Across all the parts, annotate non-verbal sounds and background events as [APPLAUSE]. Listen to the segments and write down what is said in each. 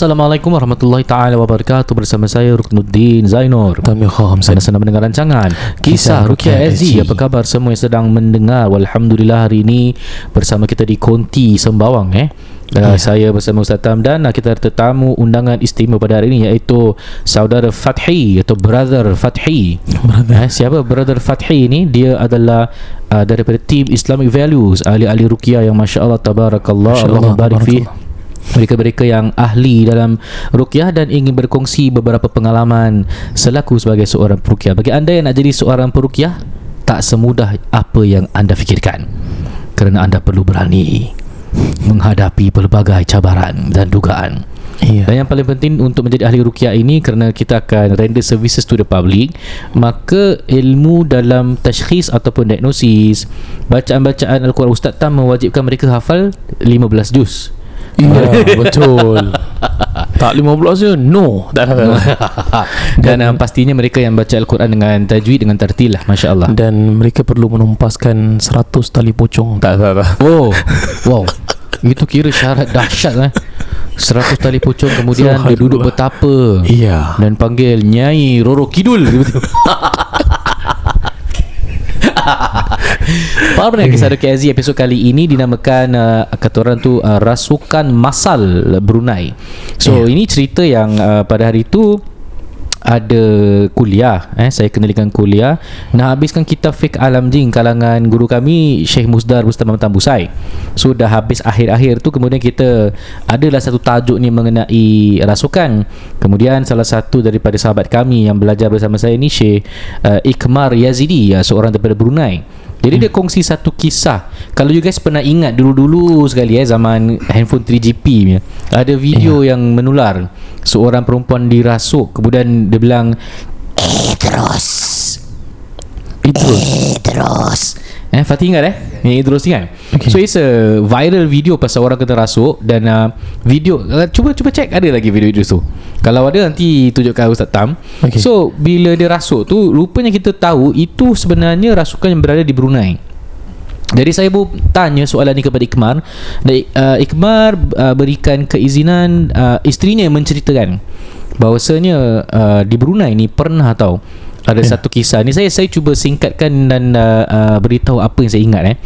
Assalamualaikum warahmatullahi taala wabarakatuh bersama saya Ruknuddin Zainur. Kami Kham Anda sedang mendengar rancangan Kisah Rukia SG. Apa khabar semua yang sedang mendengar? Alhamdulillah hari ini bersama kita di Konti Sembawang eh. Uh, saya bersama Ustaz Tam dan uh, kita tetamu undangan istimewa pada hari ini iaitu saudara Fathi atau brother Fathi. Eh, siapa brother Fathi ini? Dia adalah uh, daripada tim Islamic Values ahli-ahli ruqyah yang masya-Allah tabarakallah Masya Allah Allah, barik fi. Mereka-mereka yang ahli dalam ruqyah dan ingin berkongsi beberapa pengalaman selaku sebagai seorang peruqyah. Bagi anda yang nak jadi seorang peruqyah, tak semudah apa yang anda fikirkan. Kerana anda perlu berani menghadapi pelbagai cabaran dan dugaan. Iya. Dan yang paling penting untuk menjadi ahli ruqyah ini kerana kita akan render services to the public, maka ilmu dalam tashkhis ataupun diagnosis, bacaan-bacaan Al-Quran Ustaz Tam mewajibkan mereka hafal 15 juz. Ya, [LAUGHS] betul. tak 15 je? No. Tak ada. [LAUGHS] Dan uh, pastinya mereka yang baca Al-Quran dengan tajwid dengan tartil lah Masya Allah Dan mereka perlu menumpaskan 100 tali pocong. Tak, tak, tak. Oh [LAUGHS] Wow Itu kira syarat dahsyat lah 100 tali pocong kemudian dia duduk bertapa Iya. dan panggil Nyai Roro Kidul. [LAUGHS] Para pendengar kisah Dr. Aziz episod kali ini dinamakan uh, kata orang tu uh, Rasukan Masal Brunei. So Ya. ini cerita yang uh, pada hari itu ada kuliah eh saya kenalikan kuliah nak habiskan kitab fiqh alam jin kalangan guru kami Syekh Musdar Mustamam Tambusai so dah habis akhir-akhir tu kemudian kita adalah satu tajuk ni mengenai rasukan. Kemudian salah satu daripada sahabat kami yang belajar bersama saya ni Syekh uh, Ikmar Yazidi uh, seorang daripada Brunei jadi dia kongsi satu kisah. Kalau you guys pernah ingat dulu-dulu sekali eh Zaman handphone 3GP punya Ada video yang menular. Seorang perempuan dirasuk Kemudian dia bilang Eh terus. Idrus Idrus Eh Fatih ingat eh? Yang Idrus ni kan? Okay. So it's a viral video Pasal orang kena rasuk Dan uh, video uh, Cuba cuba check Ada lagi video Idrus tu Kalau ada nanti Tunjukkan Ustaz Tam. Okay. So bila dia rasuk tu Rupanya kita tahu Itu sebenarnya rasukan yang berada di Brunei. Jadi saya pun tanya soalan ni kepada Ikmar. Dan uh, Ikmar uh, berikan keizinan uh, isterinya menceritakan bahawasanya uh, di Brunei ni pernah tahu ada Ya. satu kisah ni. Saya saya cuba singkatkan dan uh, uh, beritahu apa yang saya ingat eh.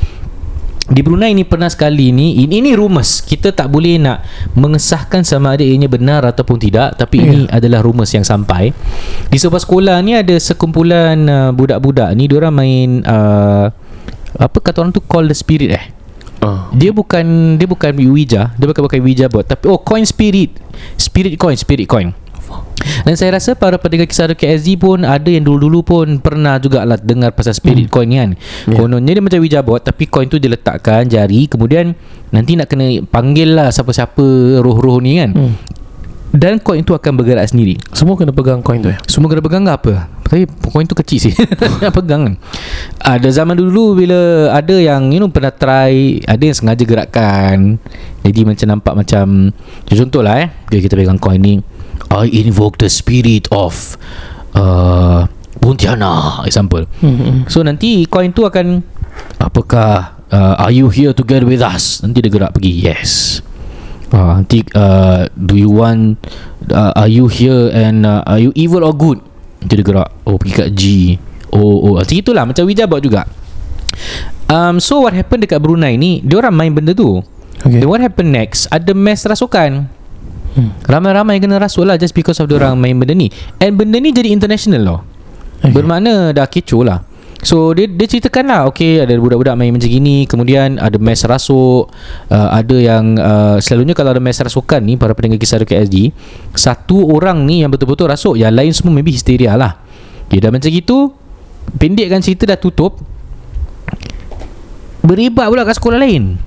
Di Brunei ni pernah sekali ni ini, ini rumus. Kita tak boleh nak mengesahkan sama ada ianya benar ataupun tidak tapi Ya. ini adalah rumus yang sampai. Di sebuah sekolah ni ada sekumpulan uh, budak-budak ni diorang main uh, apa kata orang tu? Call the spirit eh. Uh, dia bukan dia bukan Ouija. Dia bukan pakai Ouija board. Tapi oh coin spirit. Spirit coin spirit coin dan saya rasa para pendengar kisah KSD pun ada yang dulu-dulu pun pernah juga lah dengar pasal spirit coin ni kan. Ya. Kononnya dia macam Ouija board tapi coin tu dia letakkan jari kemudian nanti nak kena panggil lah siapa-siapa roh-roh ni kan. hmm. Dan coin tu akan bergerak sendiri. Semua kena pegang koin tu ya? Semua kena pegang ke apa Tapi coin tu kecil sih [LAUGHS] Nak pegang kan Ada zaman dulu Bila ada yang You know pernah try Ada yang sengaja gerakkan Jadi macam nampak macam Contoh lah eh okay, Kita pegang coin ni I invoke the spirit of uh, Pontiana Example. Hmm. So nanti coin tu akan Apakah uh, Are you here together with us? Nanti dia gerak pergi Yes. Uh, Nanti uh, Do you want uh, Are you here And uh, are you evil or good? Nanti dia gerak. Oh pergi kat G. Oh oh Macam itulah Macam Ouija board juga. Um, So what happened dekat Brunei ni Dia orang main benda tu. Okay. Then what happened next? Ada mass rasukan hmm. Ramai-ramai kena rasuk lah Just because of orang main benda ni. And benda ni jadi international loh Okay. Bermakna dah kecoh lah. So dia, dia ceritakan lah Okay ada budak-budak main macam gini Kemudian ada mes rasuk uh, Ada yang uh, Selalunya kalau ada mes rasukan ni Para pendengar kisah KSD Satu orang ni yang betul-betul rasuk Yang lain semua maybe histeria lah. Okay dah macam gitu Pendekkan cerita dah tutup Beribat pula kat sekolah lain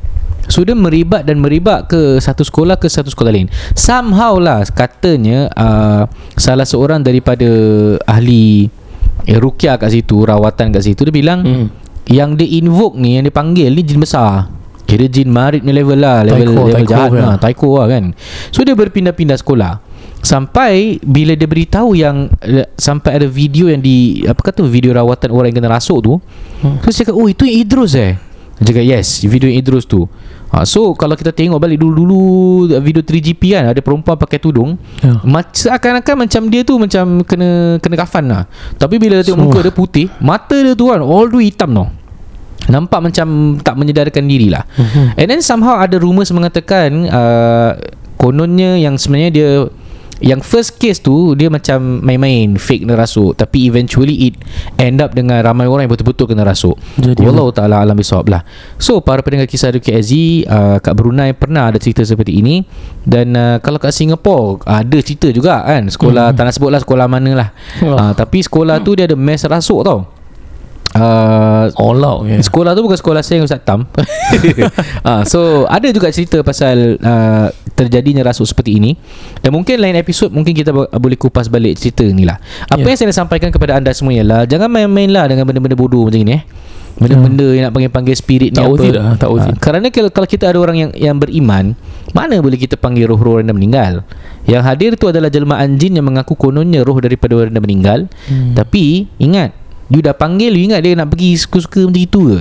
Dia meribat dan meribat ke satu sekolah ke satu sekolah lain Somehow lah katanya uh, Salah seorang daripada ahli eh, Rukia kat situ Rawatan kat situ Dia bilang Hmm. Yang dia invoke ni Yang dia panggil ni jin besar Kira jin marit ni level lah Level, Taiko, level taiko jahat kan. lah Taiko lah kan So dia berpindah-pindah sekolah Sampai bila dia beritahu yang eh, Sampai ada video yang di Apa kata video rawatan orang yang kena rasuk tu Hmm. So dia cakap Oh itu yang Idrus eh Dia cakap yes Video yang Idrus tu ha, So kalau kita tengok balik dulu-dulu Video 3GP kan Ada perempuan pakai tudung Ya. Macam akan-akan macam dia tu Macam kena kena kafan lah Tapi bila tengok So- muka dia putih Mata dia tu kan All the hitam tau Nampak macam tak menyedarkan diri lah Mhm. And then somehow ada rumours mengatakan uh, Kononnya yang sebenarnya dia Yang first case tu Dia macam main-main Fake kena rasuk Tapi eventually it End up dengan ramai orang yang betul-betul kena rasuk. Jadi Wallahu ta'ala alam bisawab lah. So para pendengar kisah KSZ uh, Kat Brunei pernah ada cerita seperti ini. Dan uh, kalau kat Singapore Ada cerita juga kan. Sekolah Tak nak sebut lah sekolah mana lah Oh. uh, Tapi sekolah tu dia ada mass rasuk tau uh, All out yeah. Sekolah tu bukan sekolah saya Ustaz Tam uh, [LAUGHS] [LAUGHS] So ada juga cerita pasal uh, Terjadinya rasuk seperti ini Dan mungkin lain episod Mungkin kita bo- boleh kupas balik cerita ni lah Apa Ya. yang saya nak sampaikan kepada anda semua ialah Jangan main-main lah dengan benda-benda bodoh macam ni eh Benda-benda yang nak panggil-panggil spirit ni Tak apa lah, tak worth Ah, it. Kerana kalau, kalau kita ada orang yang yang beriman Mana boleh kita panggil roh-roh orang dah meninggal Yang hadir tu adalah jelmaan jin Yang mengaku kononnya roh daripada orang dah meninggal Hmm. Tapi ingat You dah panggil You ingat dia nak pergi suka-suka macam itu ke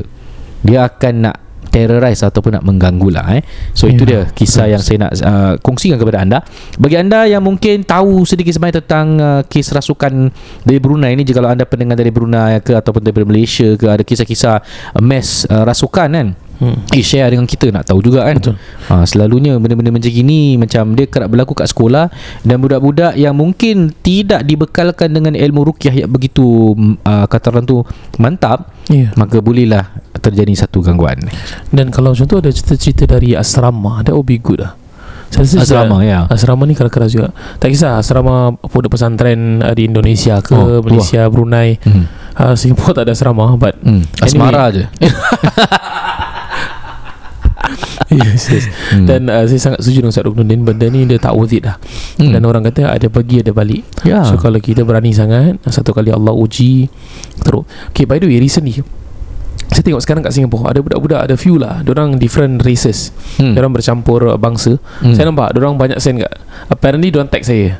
Dia akan nak terrorize ataupun nak mengganggu lah eh. So itu Ya, dia kisah betul. yang saya nak uh, kongsikan kepada anda. Bagi anda yang mungkin tahu sedikit sebanyak tentang uh, kes rasukan dari Brunei ni jika anda pendengar dari Brunei ke ataupun daripada Malaysia ke ada kisah-kisah uh, mass uh, rasukan kan. Hmm. Eh share dengan kita nak tahu juga kan Betul. ha, Selalunya benda-benda macam gini Macam dia kerap berlaku kat sekolah Dan budak-budak yang mungkin Tidak dibekalkan dengan ilmu rukyah Yang begitu uh, Kata orang tu Mantap Yeah. Maka bolehlah Terjadi satu gangguan Dan kalau contoh ada cerita-cerita dari asrama That would be good lah Saya rasa Asrama, ya. Asrama ni keras-keras juga Tak kisah asrama pondok pesantren uh, di Indonesia ke Oh, Malaysia, Brunei hmm. uh, Singapore tak ada asrama But Hmm. Asmara je [LAUGHS] [LAUGHS] yes, yes. Hmm. Dan uh, saya sangat setuju dengan Ustaz Ruknuddin Benda ni dia tak worth it lah Hmm. Dan orang kata ada pergi ada balik Ya. So kalau kita berani sangat Satu kali Allah uji Terus Okay by the way recently Saya tengok sekarang kat Singapore Ada budak-budak Ada few lah Diorang different races Hmm. Diorang bercampur uh, bangsa Hmm. Saya nampak Diorang banyak send kat Apparently diorang tag saya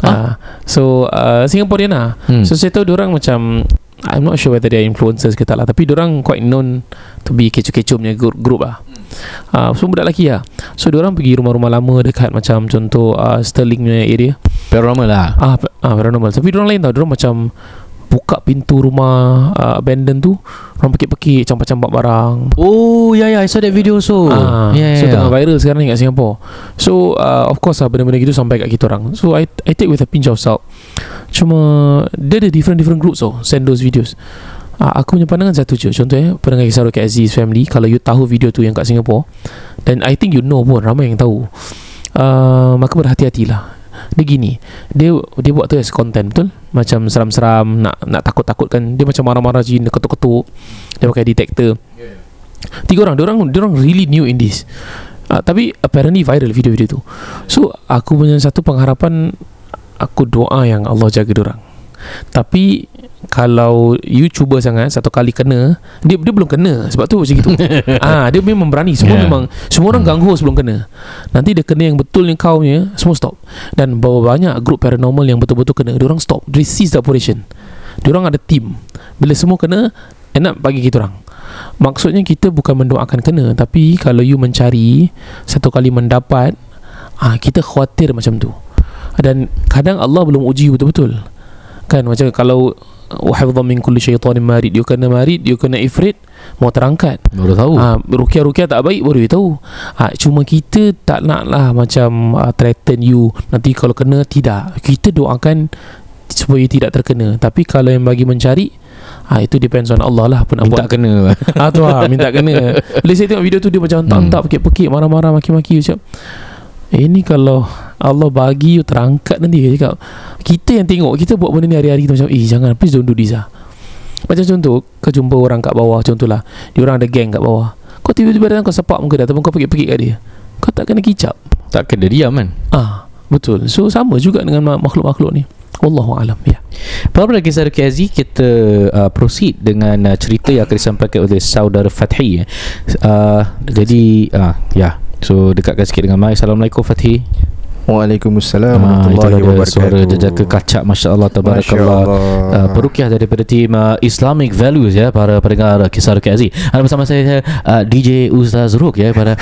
Ah. uh, So uh, Singaporean lah Hmm. So saya tahu diorang macam I'm not sure whether they are influencers ke tak lah Tapi diorang quite known To be kecoh-kecoh punya group, group lah uh, So budak lelaki lah So diorang pergi rumah-rumah lama Dekat macam contoh uh, Sterling punya area Paranormal lah Ah, pa- ah paranormal. Tapi orang lain tau, orang macam buka pintu rumah uh, abandoned tu, orang pekik-pekik campak-campak barang. Oh ya ya I saw that video so Ah, yeah, so yeah. tengah viral sekarang ni kat Singapore. So uh, of course lah benda-benda gitu sampai kat kita orang. So I I take with a pinch of salt. Cuma dia ada different different groups oh send those videos. Uh, aku punya pandangan satu je. Contoh eh Pendengar kisah Rocket Aziz family Kalau you tahu video tu yang kat Singapore Dan I think you know pun Ramai yang tahu. Uh, Maka berhati-hatilah. Dia gini Dia dia buat tu as content Betul? Macam seram-seram Nak nak takut-takutkan. Dia macam marah-marah jin Dia ketuk-ketuk. Dia pakai detector. Tiga orang Diorang, diorang really new in this. Uh, Tapi apparently viral video-video tu. So aku punya satu pengharapan Aku doa yang Allah jaga diorang. Tapi kalau you cuba sangat satu kali kena dia dia belum kena sebab tu macam gitu. [LAUGHS] Ah dia memang berani. Semua Yeah. memang semua orang Hmm. ganggu sebelum kena. Nanti dia kena yang betul ni kau punya semua stop. Dan berapa banyak group paranormal yang betul-betul kena dia orang stop. They cease the operation. Dia orang ada team. Bila semua kena enak bagi kita orang. Maksudnya kita bukan mendoakan kena tapi kalau you mencari satu kali mendapat ah kita khawatir macam tu. Dan kadang Allah belum uji betul-betul. Kan macam kalau wa hafdhan min kulli syaitanin marid you kena marid you kena ifrit mau terangkat. Baru tahu. Ha, rukiah-rukiah tak baik baru you tahu. Ha, cuma kita tak nak lah macam uh, threaten you. Nanti kalau kena tidak. Kita doakan supaya tidak terkena. Tapi kalau yang bagi mencari ha, itu depends on Allah lah. Nak Minta buat. kena. [LAUGHS] Ah tu lah. Minta kena. Bila saya tengok video tu Dia macam tak-tak Pekik-pekik Marah-marah Maki-maki. Dia cakap Eh ni kalau Allah bagi you terangkat nanti Dia cakap. Kita yang tengok Kita buat benda ni hari-hari tu Macam eh jangan Please don't do this lah Macam contoh Kau jumpa orang kat bawah Contohlah Dia orang ada geng kat bawah. Kau tiba-tiba datang Kau sepak muka dia Ataupun kau pekik-pekik kat dia Kau tak kena kicap. Tak kena diam kan? Ah Betul. So sama juga dengan ma- makhluk-makhluk ni. Wallahu alam ya. Para pendengar kisah Ruki Aziz Kita uh, proceed dengan uh, cerita yang akan disampaikan oleh saudara Fathi eh. uh, Jadi uh, Ya. So dekatkan sikit dengan mic. Assalamualaikum Fathi Waalaikumsalam Ah, itu warahmatullahi ada wabarakatuh. suara jejaka kacak Masya Allah Tabarakallah. Masya uh, Perukiah daripada tim uh, Islamic Values ya Para pendengar kisah Ruki Aziz. Ada bersama saya uh, DJ Ustaz Ruk ya Pada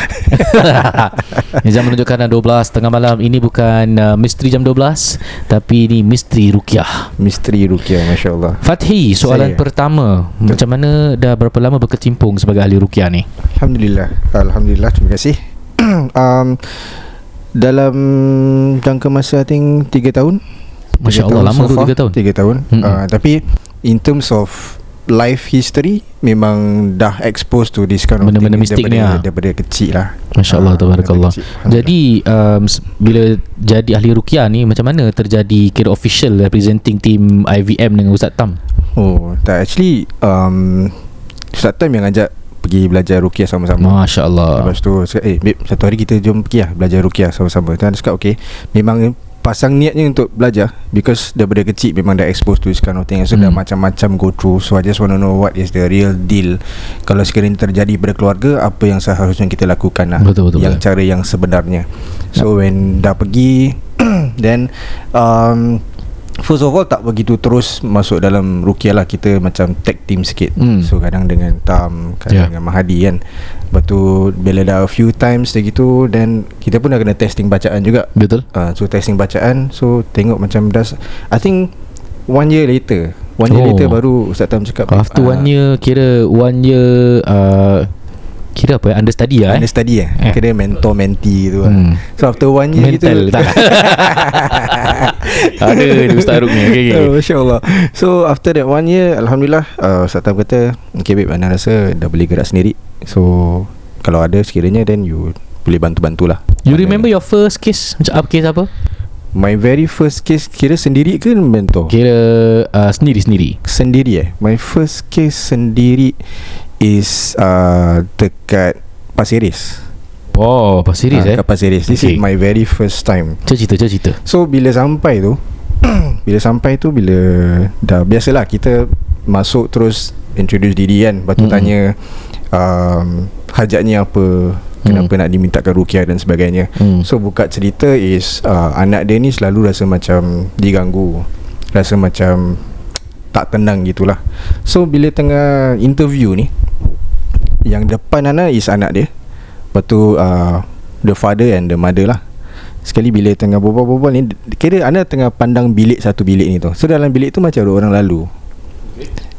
[LAUGHS] Jam menunjukkan uh, 12 tengah malam. Ini bukan uh, misteri jam 12 Tapi ini misteri Rukiah. Misteri Rukia Masya Allah Fathi soalan Saya. pertama. Macam mana dah berapa lama berkecimpung sebagai ahli Rukiah ni? Alhamdulillah. Alhamdulillah Terima kasih. [CLEARS THROAT] Um, Dalam Jangka masa I think 3 tahun Masya Tiga Allah, lama tu, far, tiga tahun. Tiga tahun Mm-mm. uh, Tapi In terms of Life history Memang dah exposed to this kind of Benda-benda thing mistik ni daripada, lah. daripada kecil lah Masya Allah Ah, Tabarakallah daripada. Jadi um, Bila jadi ahli Rukiah ni Macam mana terjadi Kira official Representing team IVM dengan Ustaz Tam Oh tak actually um, Ustaz Tam yang ajak Pergi belajar Rukia sama-sama. Masya Allah Lepas tu cakap, Eh babe Satu hari kita jom pergi lah Belajar Rukiah sama-sama. Dan dia cakap okay Memang pasang niatnya untuk belajar Because daripada kecil Memang dah exposed to this kind of thing. So dah Hmm. macam-macam go through. So I just want to know What is the real deal. Kalau sekiranya terjadi pada keluarga Apa yang seharusnya kita lakukan lah. Betul, betul, Yang betul. cara yang sebenarnya. So when dah pergi [CLEARS THROAT] Then um, First of all tak begitu terus masuk dalam Rukia lah. Kita macam tag team sikit. Hmm. So kadang dengan Tam Kadang Yeah. dengan Mahadi kan. Lepas tu Bila dah a few times Dah gitu Then Kita pun dah kena testing bacaan juga. Betul. Uh, So testing bacaan. So tengok macam dah I think One year later. One year Oh. later baru Ustaz Tam cakap After ah, one year Kira one year uh, Kira apa ya Understudy lah eh? Under study eh? Eh. Kira mentor mentee tu Hmm. hmm. So after one year Mental gitu. tak? [LAUGHS] Ada di Ustaz Ruk ni okay, okay. Oh, Masya Allah So after that one year Alhamdulillah uh, Ustaz Tam kata Okay babe Ana rasa dah boleh gerak sendiri? So Kalau ada sekiranya Then you Boleh bantu-bantulah You remember your first case? Macam apa case apa? My very first case Kira sendiri ke mentor? Kira uh, sendiri-sendiri. Sendiri eh? My first case sendiri Is uh, Dekat Pasir Ris. Oh Pasir Ris Ah, eh? Dekat Pasir Ris. This Okay. is my very first time. Cerita cerita. So bila sampai tu [CLEARS THROAT] Bila sampai tu Bila Dah biasalah kita Masuk terus Introduce diri kan. Lepas tu Mm-mm. tanya um, Hajatnya apa Kenapa nak dimintakan rukiah dan sebagainya. Hmm. So buka cerita is uh, Anak dia ni selalu rasa macam Diganggu. Rasa macam Tak tenang gitulah. So bila tengah interview ni Yang depan Ana is anak dia. Lepas tu uh, The father and the mother lah. Sekali bila tengah berbual-bual ni Kira Ana tengah pandang bilik satu bilik ni tu. So dalam bilik tu macam ada orang lalu.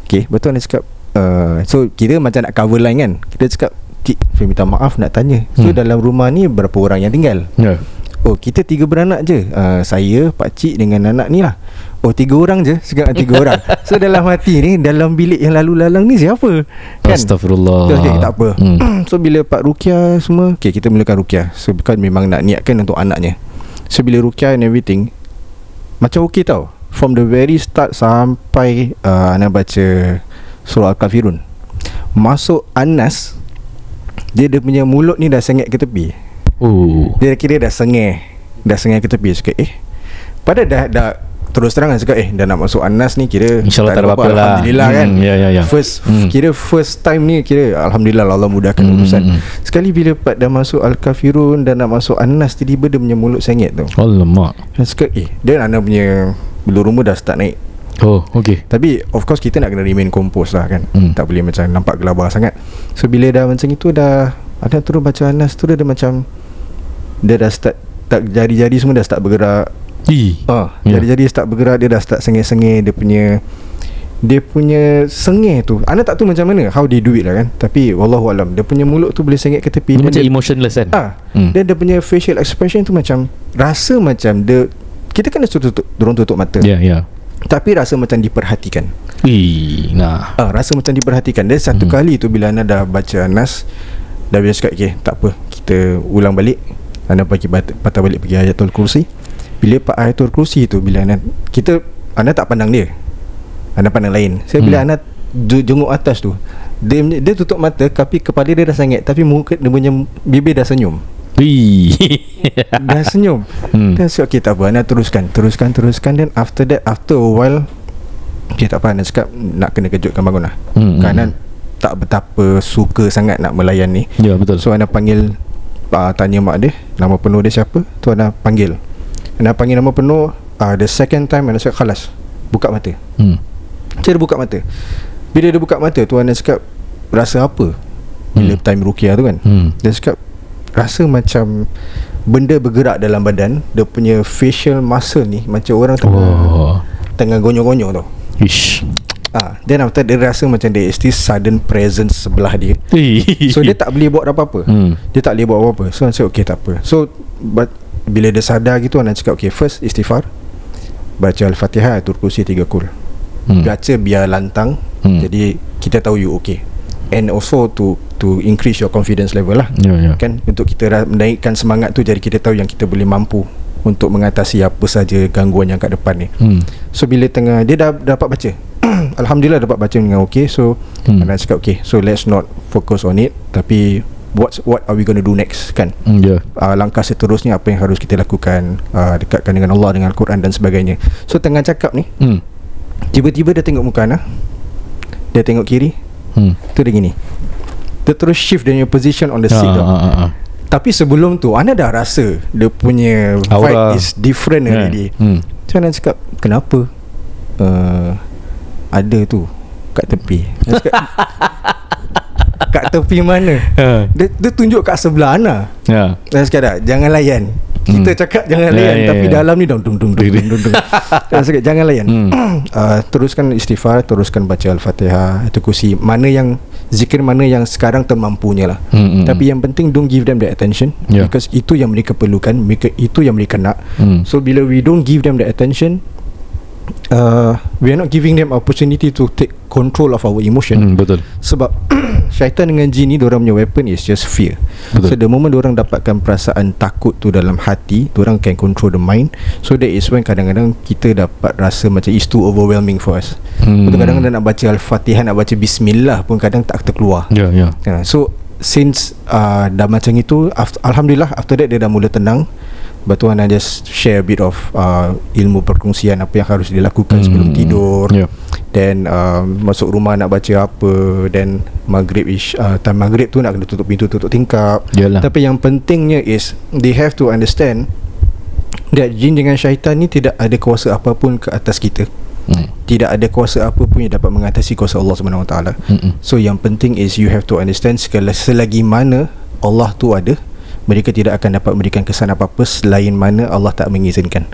Okay Betul Ana cakap uh, So kira macam nak cover line kan? Kita cakap Cik saya minta maaf nak tanya. So Hmm. dalam rumah ni Berapa orang yang tinggal? Ya. Oh kita tiga beranak je. Uh, Saya, pakcik dengan anak ni lah Oh tiga orang je? Sekarang tiga [LAUGHS] orang. So dalam hati ni Dalam bilik yang lalu lalang ni siapa? Kan? Astagfirullah Okay, okay, tak apa. Hmm. [CLEARS THROAT] So bila Pak Rukia semua? Okay kita mulakan Rukia So kan memang nak niatkan untuk anaknya. So bila Rukia and everything Macam okay tau. From the very start Sampai uh, Ana baca Surah Al-Kafirun. Masuk Anas Dia dia punya mulut ni dah sengit ke tepi? Oh. Dia kira dah sengih Dah sengih ke tepi. Cakap eh Padahal dah, dah Terus terang kan cakap Eh dah nak masuk Anas ni Kira InsyaAllah tak ada apa-apa lah. Alhamdulillah kan? Hmm, ya, ya, ya. First Hmm. Kira first time ni Kira Alhamdulillah Allah mudahkan Hmm, urusan. hmm, hmm. Sekali bila Pat dah masuk Al-Kafirun Dan nak masuk Anas Tiba-tiba dia punya mulut sengit tu. Alamak. Dan cakap Eh dia Ana punya Bulu rumah dah start naik. Oh okay Tapi of course kita nak kena remain compose lah kan. Hmm. Tak boleh macam nampak gelabah sangat. So bila dah macam itu dah Ada turun baca Anas tu dia dah macam Dia dah start tak Jari-jari semua dah start bergerak Ih Ah, Ya. Jari-jari start bergerak Dia dah start sengih-sengih Dia punya dia punya sengih tu. Anda tak tahu macam mana How they do it lah kan. Tapi Wallahu alam Dia punya mulut tu boleh sengit ke tepi. Dia macam dia, emotionless kan? Ah, Hmm. Dan dia punya facial expression tu macam Rasa macam dia Kita kan suruh tutup Diorang tutup mata. Ya ya. Tapi rasa macam diperhatikan. Ih, nah. Ah, Rasa macam diperhatikan. Dan satu Hmm. kali tu Bila anda dah baca Nas Dah biasa cakap Okay tak apa Kita ulang balik. Anda pergi patah balik Pergi ayatul kursi Bila pak ayatul kursi tu Bila anda Kita Anda tak pandang dia. Anda pandang lain. Saya bila Hmm. anda ju- Jenguk atas tu dia, dia tutup mata Tapi kepala dia dah sangit Tapi muka dia punya Bibir dah senyum. Dah senyum. Hmm. Then saya okay tak apa Anda teruskan Teruskan teruskan. Then after that After a while Okay tak apa Anda cakap Nak kena kejutkan bangun lah Hmm, Kerana hmm. Tak betapa Suka sangat nak melayan ni. Ya betul. So anda panggil uh, Tanya mak dia Nama penuh dia siapa Tu anda panggil Anda panggil nama penuh uh, The second time Anda cakap Khalas Buka mata. Hmm. Dia buka mata. Bila dia buka mata tu Anda cakap Rasa apa? Bila Hmm. time rukia tu kan. Hmm. Dia cakap Rasa macam Benda bergerak dalam badan Dia punya facial muscle ni Macam orang tengah Oh. Tengah gonyo-gonyo tau. Ish. Ah, Then after dia rasa macam There is this sudden presence sebelah dia. So dia tak boleh buat apa-apa. Hmm. Dia tak boleh buat apa-apa. So I cakap okay tak apa. So but, Bila dia sadar gitu Anak cakap okay First istighfar Baca Al-Fatihah Ayatul Kursi tiga kul. Hmm. Baca biar lantang Hmm. Jadi Kita tahu you okay. And also to To increase your confidence level lah. Ya ya. Kan? Untuk kita menaikkan semangat tu Jadi kita tahu yang kita boleh mampu Untuk mengatasi apa saja Gangguan yang kat depan ni. Hmm. So bila tengah Dia dah dapat baca. [CLEARS THROAT] Alhamdulillah dapat baca dengan okay. So Hmm. Anak cakap okay So let's not focus on it. Tapi What's, what are we going to do next Kan Hmm, Ya uh, Langkah seterusnya Apa yang harus kita lakukan uh, Dekatkan dengan Allah Dengan Al-Quran dan sebagainya So tengah cakap ni Hmm. Tiba-tiba dia tengok muka Ana Dia tengok kiri Hmm. Tu dia gini Dia terus shift dia punya position on the seat Ah, ah, ah, ah. Tapi sebelum tu Ana dah rasa Dia punya Aura. vibe is different Yeah. already Hmm. So Ana cakap Kenapa uh, Ada tu Kat tepi [LAUGHS] Kat tepi mana Ha. dia, dia tunjuk kat sebelah Ana Ya Saya cakap Jangan layan Kita Hmm. cakap jangan Ya, layan ya, Tapi ya. dalam ni dung dung dung dung dung dung Saya [LAUGHS] cakap jangan layan Hmm. [CLEARS THROAT] uh, Teruskan istighfar Teruskan baca Al-Fatihah Itu kursi Mana yang Zikir mana yang sekarang termampunya lah Hmm, hmm. Tapi yang penting Don't give them the attention Ya. Because itu yang mereka perlukan mereka Itu yang mereka nak Hmm. So bila we don't give them the attention uh, We are not giving them opportunity To take control of our emotion Hmm, betul. sebab [COUGHS] syaitan dengan jin ni Diorang punya weapon is just fear Betul. So the moment diorang dapatkan perasaan takut tu dalam hati Diorang can control the mind So that is when kadang-kadang kita dapat rasa macam It's too overwhelming for us Hmm. hmm. Kadang-kadang nak baca Al-Fatihah Nak baca Bismillah pun kadang tak terkeluar Ya, ya. uh, So since uh, dah macam itu after, Alhamdulillah after that dia dah mula tenang Tu Ana just share a bit of uh, ilmu perkongsian Apa yang harus dilakukan Hmm. sebelum tidur Ya. Then um, masuk rumah nak baca apa Then maghrib ish, uh, Time maghrib tu nak kena tutup pintu Tutup tingkap Yalah. Tapi yang pentingnya is They have to understand That jin dengan syaitan ni Tidak ada kuasa apapun ke atas kita Hmm. Tidak ada kuasa apapun Yang dapat mengatasi kuasa Allah SWT Hmm. So yang penting is You have to understand selagi mana Allah tu ada Mereka tidak akan dapat memberikan kesan apa-apa Selain mana Allah tak mengizinkan.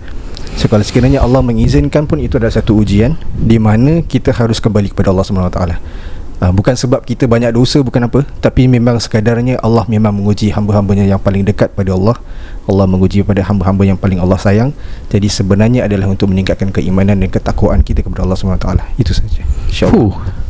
So kalau sekiranya Allah mengizinkan pun Itu adalah satu ujian Di mana kita harus kembali kepada Allah SWT uh, Bukan sebab kita banyak dosa Bukan apa Tapi memang sekadarnya Allah memang menguji hamba-hambanya Yang paling dekat pada Allah. Allah menguji pada hamba-hamba yang paling Allah sayang. Jadi sebenarnya adalah untuk meningkatkan keimanan dan ketakwaan kita kepada Allah SWT Itu saja. InsyaAllah. Fuh.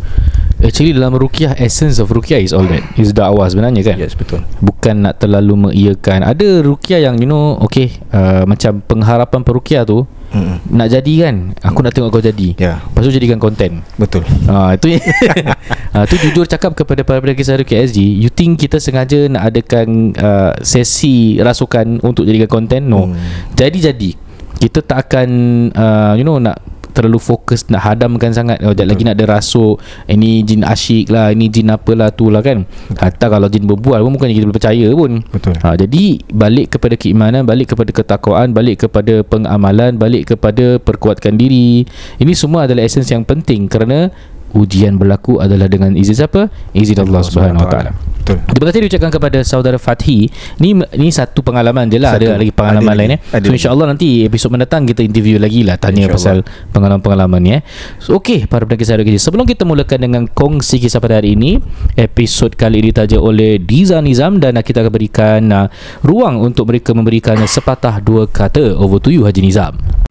Actually dalam rukiah Essence of rukiah is all that. Is dakwah sebenarnya kan? Yes betul. Bukan nak terlalu mengiyakan. Ada rukiah yang you know Okay uh, Macam pengharapan perukiah tu Mm-mm. Nak jadi kan? Aku nak tengok kau jadi. Ya. Lepas tu jadikan konten Betul. Ah itu [LAUGHS] ah, tu jujur cakap kepada para pendengar kisah Rukiah SG You think kita sengaja nak adakan uh, sesi rasukan untuk jadikan konten No. Hmm. Jadi-jadi Kita tak akan uh, You know nak terlalu fokus nak hadamkan sangat. Oh, Sekejap lagi nak ada rasuk Ini jin asyik lah Ini jin apalah tu lah kan? Hatta kalau jin berbual pun Bukannya kita boleh percaya pun. Betul. Ha, Jadi balik kepada keimanan Balik kepada ketakwaan Balik kepada pengamalan Balik kepada perkuatkan diri. Ini semua adalah esens yang penting Kerana Ujian berlaku adalah dengan izin siapa? Izin Allah Subhanahu Wa Taala. Betul Terima kasih diucapkan kepada saudara Fathi. Ni ni satu pengalaman je lah. Satu. Ada lagi pengalaman Ada lain lagi. eh. Ada So insya-Allah nanti episod mendatang kita interview lagi lah tanya pasal pengalaman-pengalaman ni eh. So okey para pendengar saya kerja. Sebelum kita mulakan dengan kongsi kisah pada hari ini, episod kali ini ditaja oleh Diza Nizam dan kita akan berikan uh, ruang untuk mereka memberikan sepatah dua kata. Over to you Haji Nizam.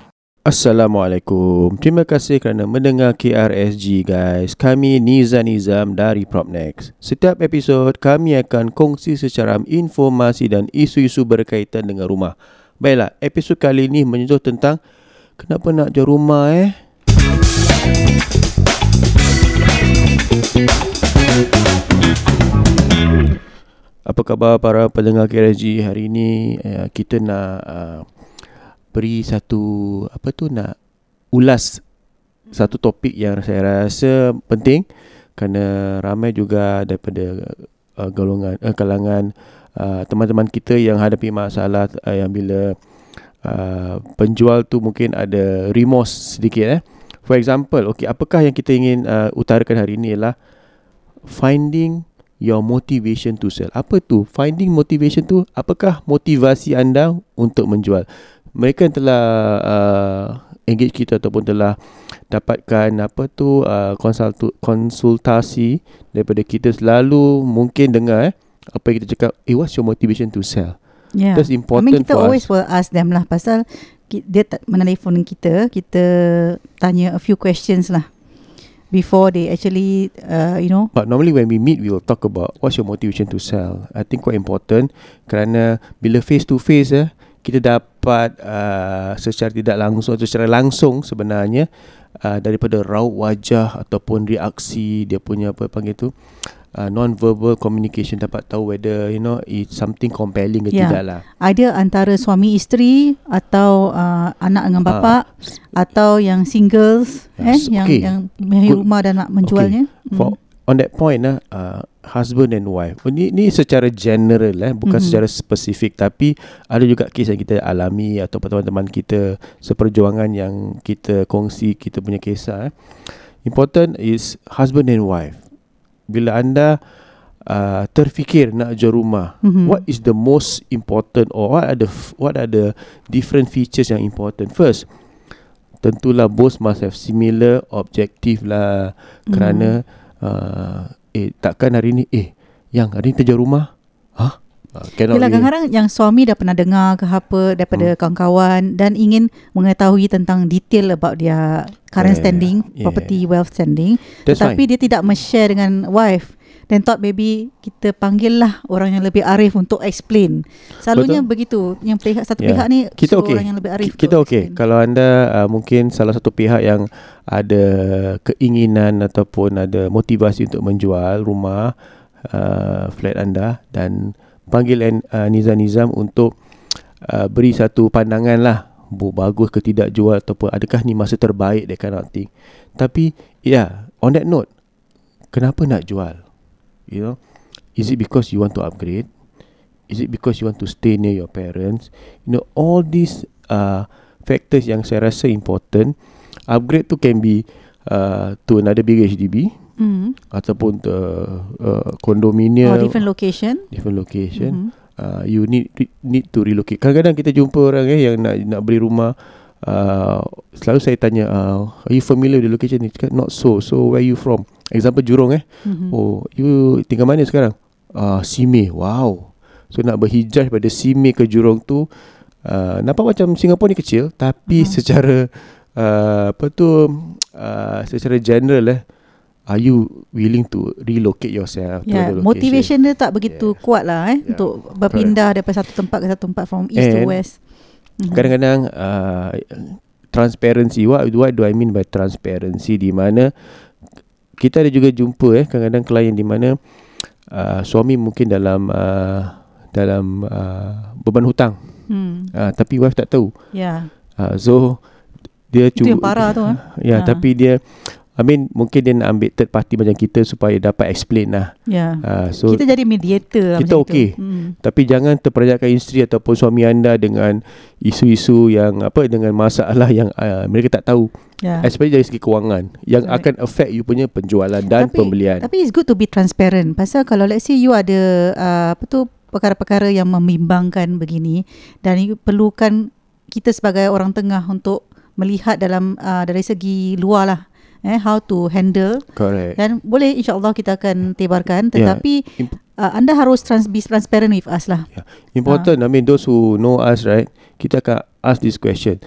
Assalamualaikum. Terima kasih kerana mendengar KRSG guys. Kami Niza Nizam dari Propnex. Setiap episod kami akan kongsi secara informasi dan isu-isu berkaitan dengan rumah. Baiklah, episod kali ini menyentuh tentang kenapa nak jual rumah eh? Apa khabar para pendengar KRSG hari ini uh, kita nak uh, beri satu apa tu nak ulas satu topik yang saya rasa penting kerana ramai juga daripada uh, golongan uh, kalangan uh, teman-teman kita yang hadapi masalah uh, yang bila uh, penjual tu mungkin ada remorse sedikit eh for example okey apakah yang kita ingin uh, utarakan hari ini ialah finding your motivation to sell. Apa tu? Finding motivation tu apakah motivasi anda untuk menjual? Mereka yang telah uh, engage kita ataupun telah dapatkan apa tu uh, konsultu, konsultasi daripada kita selalu mungkin dengar eh apa yang kita cakap, eh what's your motivation to sell? Yeah. That's I important mean kita for always us. will ask them lah pasal dia tak menelpon kita, kita tanya a few questions lah before they actually uh, you know But normally when we meet, we will talk about what's your motivation to sell. I think quite important kerana bila face to face eh, kita dapat uh, secara tidak langsung atau secara langsung sebenarnya uh, daripada raut wajah ataupun reaksi dia punya apa panggil tu uh, non-verbal communication dapat tahu whether you know it's something compelling ke Yeah. tidak lah. ada antara suami isteri atau uh, anak dengan bapa atau yang singles Yes, eh yang okay. yang mahir Good. rumah dan nak menjualnya. For on that point lah, uh, husband and wife. Oh, ni ni secara general eh, bukan Mhm. secara spesifik tapi ada juga kes yang kita alami atau teman-teman kita seperjuangan yang kita kongsi kita punya kisah eh. Important is husband and wife. Bila anda uh, terfikir nak jual rumah, Mhm. what is the most important or what are the f- what are the different features yang important? First, tentulah both must have similar objective lah Mhm. kerana uh, eh takkan hari ni eh yang hari ni jual rumah ha uh, Yelah kadang-kadang yang suami dah pernah dengar ke apa daripada Hmm. kawan-kawan dan ingin mengetahui tentang detail about dia current Yeah, standing, yeah. property wealth standing. That's Tetapi fine. dia tidak men-share dengan wife. Then thought maybe kita panggil lah orang yang lebih arif untuk explain. Selalunya Betul. begitu. Yang pihak satu Yeah. pihak ni kita okey. orang yang lebih arif. Ki- Kita okey. Kalau anda uh, mungkin salah satu pihak yang ada keinginan ataupun ada motivasi untuk menjual rumah uh, flat anda dan panggil uh, Nizam Nizam untuk uh, beri satu pandangan lah Bu, bagus ke tidak jual ataupun adakah ni masa terbaik that kind of thing. Tapi ya, yeah, on that note, kenapa nak jual? You know, is it because you want to upgrade? Is it because you want to stay near your parents? You know, all these uh, factors yang saya rasa important. Upgrade tu can be uh, to another big HDB Hmm. ataupun to uh, condominium, Or different location. different location. Mhm. Uh, you need re- need to relocate. Kadang-kadang kita jumpa orang eh yang nak nak beli rumah uh, selalu saya tanya uh, are you familiar with the location Dia cakap not so so where you from example Jurong eh Mhm. Oh, you tinggal mana sekarang? Ah, uh, Simei. Wow. So nak berhijrah pada Simei ke Jurong tu uh, nampak macam Singapura ni kecil tapi Mhm. secara uh, apa tu uh, secara general eh are you willing to relocate yourself to other location? motivation dia tak begitu Yes. kuat lah eh Yeah, untuk berpindah daripada satu tempat ke satu tempat from east to And west. Mhm. Kadang-kadang uh, transparency what, what do I mean by transparency di mana kita ada juga jumpa eh kadang-kadang klien di mana uh, suami mungkin dalam uh, dalam uh, beban hutang Hmm. uh, tapi wife tak tahu Ya. uh, so dia Itu cuba yang parah tu, eh. [LAUGHS] ya Ha. tapi dia I mean mungkin dia nak ambil third party macam kita supaya dapat explain lah Ya. uh, so kita jadi mediator lah kita okey. itu. Hmm. tapi jangan terperanjatkan isteri ataupun suami anda dengan isu-isu yang apa dengan masalah yang uh, mereka tak tahu Ya. especially dari segi kewangan yang Correct. akan affect you punya penjualan dan tapi, pembelian Tapi it's good to be transparent. Pasal kalau let's say you ada uh, apa tu perkara-perkara yang membimbangkan begini dan you perlukan kita sebagai orang tengah untuk melihat dalam uh, dari segi luar lah eh how to handle correct dan boleh insyaallah kita akan tebarkan Yeah. tetapi Imp- uh, anda harus trans be transparent with us lah. Important. I mean, those who know us, right? Kita akan ask this question.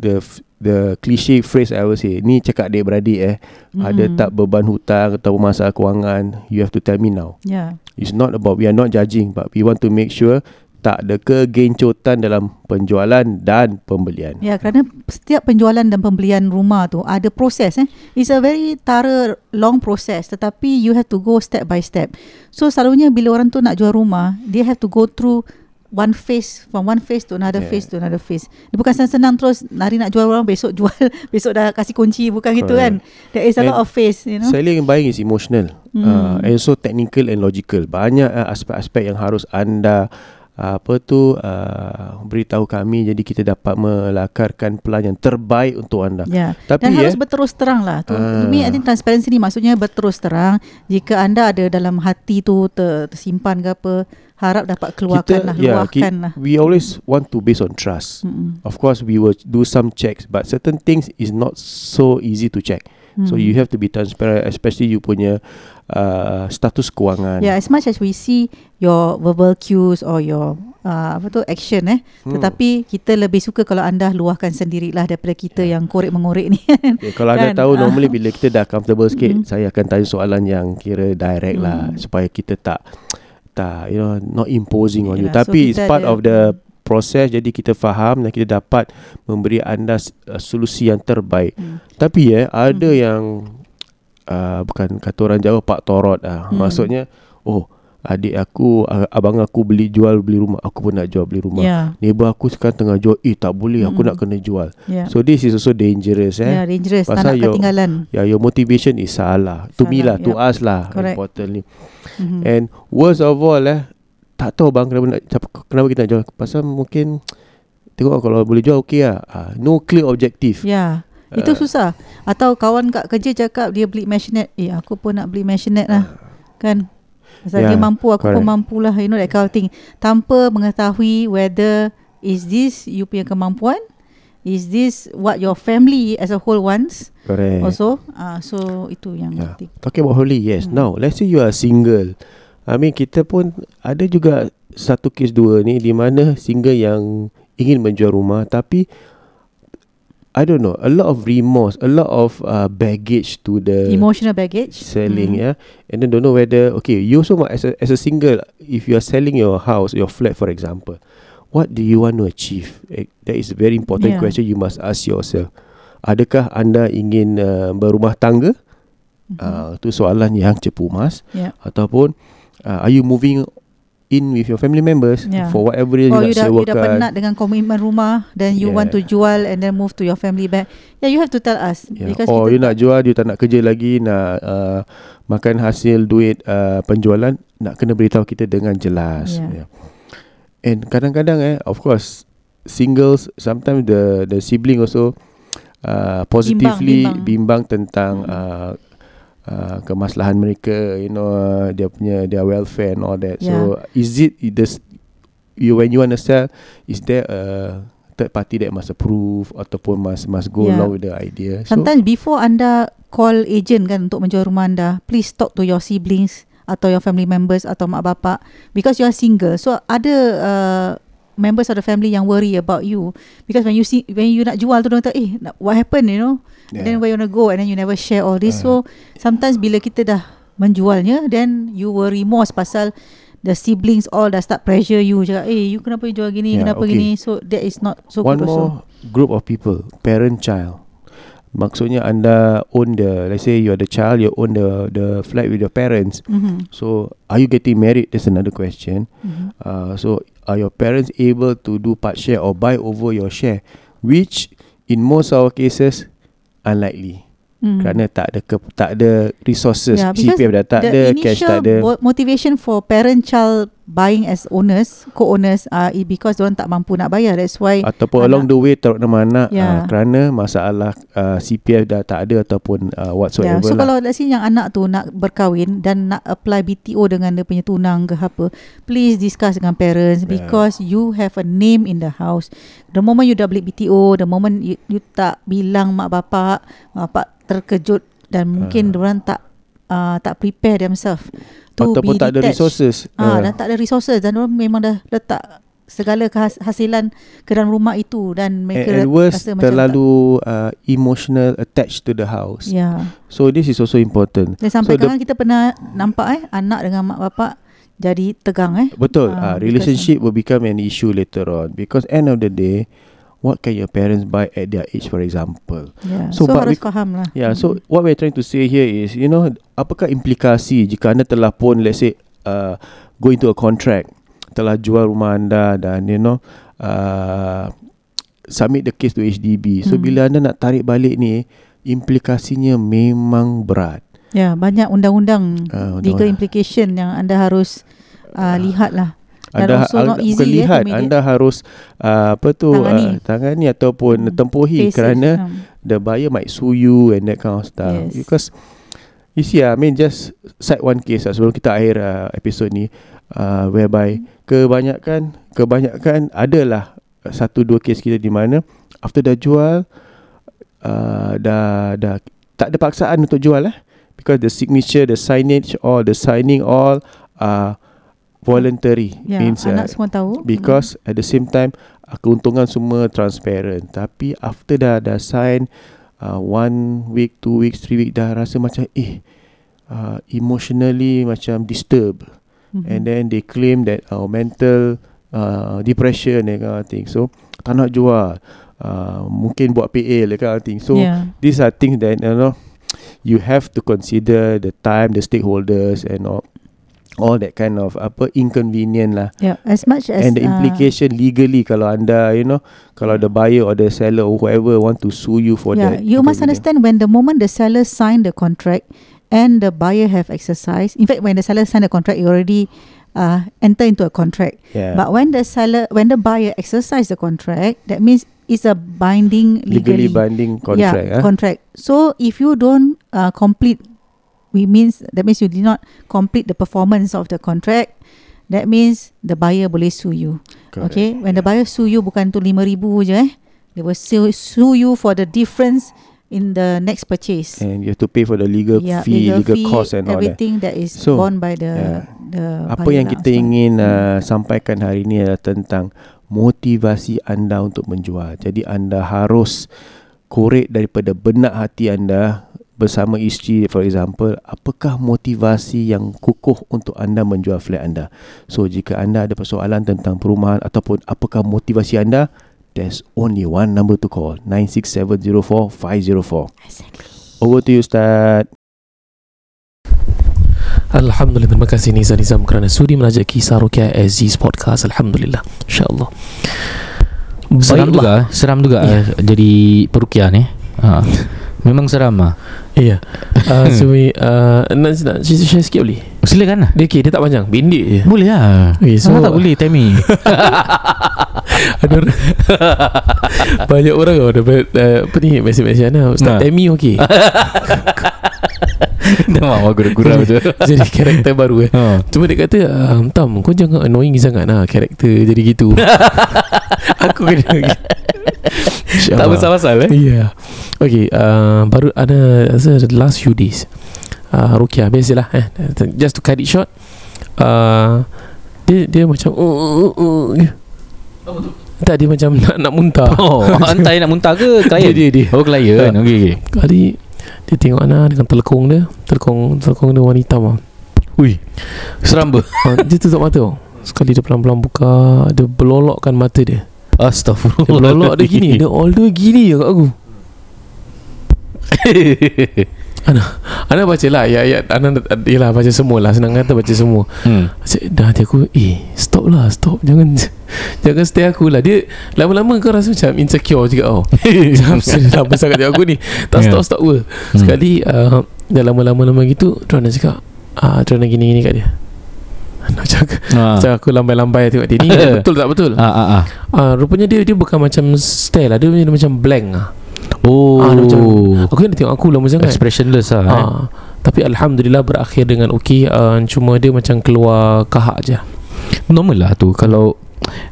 The f- the cliche phrase I always say. Ni cakap adik beradik eh. Mm. Ada Mm. tak beban hutang atau masalah kewangan. You have to tell me now. Ya. It's not about we are not judging, but we want to make sure tak ada kegencotan dalam penjualan dan pembelian. Ya, kerana setiap penjualan dan pembelian rumah tu ada proses eh. It's a very thorough long process tetapi you have to go step by step. So selalunya bila orang tu nak jual rumah, they have to go through one phase from one phase to another Yeah. phase to another phase. Dia bukan senang-senang terus hari nak jual orang besok jual, [LAUGHS] besok dah kasih kunci bukan gitu kan. There is a lot And of phase, you know. Selling and buying is emotional Hmm. uh, and also technical and logical. Banyak uh, aspek-aspek yang harus anda uh, apa tu uh, beritahu kami jadi kita dapat melakarkan plan yang terbaik untuk anda. Ya. Tapi Dan harus eh, berterus terang lah. Tu, Ah. to me, I think transparency ni maksudnya berterus terang. Jika anda ada dalam hati tu ter, tersimpan ke apa, harap dapat keluarkan lah, yeah, luahkan lah. we always want to based on trust. Mm-mm. Of course, we will do some checks, but certain things is not so easy to check. So Hmm. you have to be transparent, especially you punya uh, status kewangan. Yeah, as much as we see your verbal cues or your uh, apa tu action eh, Hmm. tetapi kita lebih suka kalau anda luahkan sendirilah daripada kita yang korek mengorek ni. [LAUGHS] Okay, kalau anda Kan? tahu Ah. normally bila kita dah comfortable sikit, Mm. saya akan tanya soalan yang kira direct lah Mm. supaya kita tak tak you know not imposing on you. So Tapi it's kita part of the proses jadi kita faham dan kita dapat memberi anda uh, solusi yang terbaik. Hmm. Tapi eh ada Mhm. yang uh, bukan kata orang Jawa pak torot ah. Hmm. Maksudnya oh adik aku a- abang aku beli jual beli rumah aku pun nak jual beli rumah. yeah, Neighbor aku sekarang tengah jual eh tak boleh aku Mm-mm. nak kena jual. yeah. So this is also dangerous eh. yeah, dangerous, tak Pasal nak your- ketinggalan. Yeah, your motivation is salah. To me lah, Salah, to yup. us lah, Correct. importantly. Mhm. And worst of all eh, tak tahu bang kenapa nak kenapa kita nak jual. Pasal mungkin tengok kalau boleh jual okey lah. Uh, no clear objective. Ya. Itu Ah. susah. Atau kawan kat kerja cakap dia beli maisonette. Eh aku pun nak beli maisonette lah. Kan? Pasal Yeah, dia mampu aku pun correct. mampu lah. You know that kind of thing. Tanpa mengetahui whether is this you punya kemampuan? Is this what your family as a whole wants? Correct. Also, ah so itu yang Yeah. penting. Talking about holy, yes. Hmm. Now, let's say you are single. I mean, kita pun ada juga satu kes dua ni di mana single yang ingin menjual rumah tapi I don't know, a lot of remorse, a lot of uh, baggage to the Emotional baggage. selling, Mm. yeah. And then don't know whether okay, you also mu- as a as a single, if you are selling your house, your flat, for example, what do you want to achieve? Eh, That is a very important Yeah. question you must ask yourself. Adakah anda ingin uh, berumah tangga? Mhm. Uh, tu soalan yang cepu mas Yeah. ataupun uh, are you moving in with your family members Yeah. for whatever reason you you dah, you dah penat dengan komitmen rumah Then you Yeah. want to jual And then move to your family back Yeah you have to tell us Yeah. Because Or kita you nak jual You tak nak kerja lagi Nak uh, Makan hasil duit uh, Penjualan Nak kena beritahu kita Dengan jelas Yeah. yeah. And kadang-kadang eh Of course Singles Sometimes the The sibling also uh, Positively bimbang. Bimbang, tentang Mm. uh, uh, Kemaslahan mereka You know uh, Dia punya Their welfare and all that So is it the s- You when you want to sell Is there a Third party that must approve Ataupun must Must go Yeah. along with the idea So Sometimes before anda call agent kan untuk menjual rumah anda, please talk to your siblings atau your family members atau mak bapak because you are single. So ada uh, members of the family yang worry about you because when you see when you nak jual tu orang kata eh what happened you know yeah. then where you want to go and then you never share all this. Uh. So sometimes bila kita dah menjualnya then you will remorse pasal the siblings all dah start pressure you cakap eh you kenapa jual gini Yeah, kenapa okay. gini so that is not so One good more also. group of people Parent child Maksudnya anda own the Let's say you are the child You own the the flat with your parents Mhm. So are you getting married? That's another question Mhm. uh, So are your parents able to do part share Or buy over your share Which in most of our cases Unlikely Mm. Kerana tak ada ke, tak ada resources Yeah, CPF dah tak ada Cash tak ada motivation for parent child buying as owners, co-owners uh, because orang tak mampu nak bayar. That's why Ataupun anak- along the way Teruk nama anak Yeah. uh, Kerana masalah uh, CPF dah tak ada Ataupun uh, yeah, whatsoever so lah kalau let's say yang anak tu nak berkahwin dan nak apply BTO dengan dia punya tunang ke apa, please discuss dengan parents Yeah. because you have a name in the house. The moment you dah beli BTO, the moment you, you tak bilang mak bapak, mak bapak terkejut dan mungkin uh. orang tak uh, tak prepare themselves Ataupun be tak ada detached. resources Ah, Ah. dan tak ada resources dan orang memang dah letak segala hasilan ke dalam rumah itu dan And, mereka and worse rasa macam Terlalu uh, emotional attached to the house ya. So this is also important Dan sampai So kadang kita pernah nampak eh anak dengan mak bapak jadi tegang eh. Betul uh, because- Relationship will become an issue later on Because end of the day What can your parents buy at their age for example Ya. So, So, harus we- faham lah. Yeah, so what we're trying to say here is, you know, apakah implikasi jika anda telah pun, let's say, uh, go into a contract, telah jual rumah anda dan, you know, uh, submit the case to HDB. So, Hmm. bila anda nak tarik balik ni, implikasinya memang berat. Ya, banyak undang-undang Ah, legal undang- implication yang anda harus uh, lihat lah. Anda, bukan eh, lihat, it- anda harus uh, apa tu Tangani. uh, tangani ataupun Hmm. tempuhi Face it, kerana um, the buyer might sue you and that kind of stuff. Yes. Because you see, I mean just cite one case lah sebelum kita akhir uh, episod ni, uh, whereby kebanyakan kebanyakan adalah satu dua case kita di mana after dah jual uh, dah dah tak ada paksaan untuk jual eh because the signature, the signage, all the signing all uh, voluntary ya, means uh, anak semua tahu. Because at the same time uh, keuntungan semua transparent. Tapi after dah dah sign uh, one week, two weeks, three week dah rasa macam eh uh, emotionally macam disturb. Mhm. And then they claim that uh, mental uh, depression and kind of thing. So tak nak jual. Uh, mungkin buat PA that kind of thing. So yeah. these are things that you know you have to consider the time, the stakeholders and all all that kind of apa inconvenient lah yeah, as much as and the uh, implication legally kalau anda you know kalau the buyer or the seller or whoever want to sue you for yeah, that you must understand when the moment the seller sign the contract and the buyer have exercised. In fact, when the seller sign the contract, you already uh, enter into a contract. yeah. But when the seller, when the buyer exercise the contract, that means it's a binding legally, legally binding contract yeah, ah. contract. So if you don't uh, complete, we means that means you did not complete the performance of the contract. That means the buyer boleh sue you. Correct. Okay, when the Yeah. buyer sue you bukan tu lima ribu je eh, they will sue, sue you for the difference in the next purchase. and you have to pay for the legal Yeah, fee legal, fee, cost and all that everything that is So, borne by the yeah. the apa yang lah, kita so. ingin Hmm. uh, sampaikan hari ini adalah tentang motivasi anda untuk menjual jadi anda harus korek daripada benak hati anda bersama isteri for example apakah motivasi yang kukuh untuk anda menjual flat anda so jika anda ada persoalan tentang perumahan ataupun apakah motivasi anda there's only one number to call 96704504 Exactly. over to you Ustaz Alhamdulillah terima kasih Nizam Nizam kerana sudi melajak kisah Rukia Aziz Podcast Alhamdulillah InsyaAllah Seram Baiklah. juga Seram juga Ya. yeah. Jadi perukian eh ha. [LAUGHS] Memang seram lah Iya. Uh, [LAUGHS] So we uh, Nak, nak share, sikit boleh? Silakan lah. Dia okay Dia tak panjang. Pendek je. Boleh lah. Okay, so- tak boleh Tammy Ada orang Banyak orang Ada uh, Apa ni Mesej-mesej Ana. Ustaz Nah. Okey [LAUGHS] Dah maaf aku dah gurau je. [LAUGHS] Jadi karakter baru eh. Ha. Cuma dia kata um, Tam kau jangan annoying sangat lah Karakter jadi gitu. [LAUGHS] Aku kena [LAUGHS] Tak pasal-pasal eh? Ya. Yeah. Okay uh, Baru ada Rasa the last few days. Uh, Rukia Biasalah eh. Just to cut it short uh, Dia dia macam uh, uh, uh, Tak dia macam nak, nak muntah. Oh Antai nak muntah ke Klien? Dia, dia, dia. Oh klien. Okey okey Kali Dia tengok Ana Dengan telekong dia. Telekong Telekong dia warna hitam lah. Ui Seram ber [LAUGHS] uh, Dia tutup mata Sekali dia pelan-pelan buka Dia belolokkan mata dia. Dia Astagfirullah belolok dia gini Dia all the gini je kat aku [LAUGHS] Ana Ana baca lah Ayat-ayat Ana Yelah baca semua lah Senang kata baca semua. Hmm. Cik, Dah hati aku Eh stop lah Stop. Jangan Jangan stay aku lah. Dia Lama-lama kau rasa macam Insecure juga oh. [LAUGHS] Macam Lama sangat tengok aku ni. Tak Yeah. stop stop ke Sekali uh, Dah lama-lama-lama gitu Tuan nak cakap ah, Tuan nak gini-gini kat dia. Nak cakap Ah. Macam aku lambai-lambai tengok dia. Ni [LAUGHS] Betul tak betul? Ah, ah, ah. Ah, Rupanya dia Dia bukan macam stare lah. Dia, dia macam blank lah Oh Ah, dia macam Aku dia tengok aku lama sangat Expressionless lah eh? Ah, tapi alhamdulillah berakhir dengan okey. Uh, cuma dia macam keluar kahak je. Normal lah tu Kalau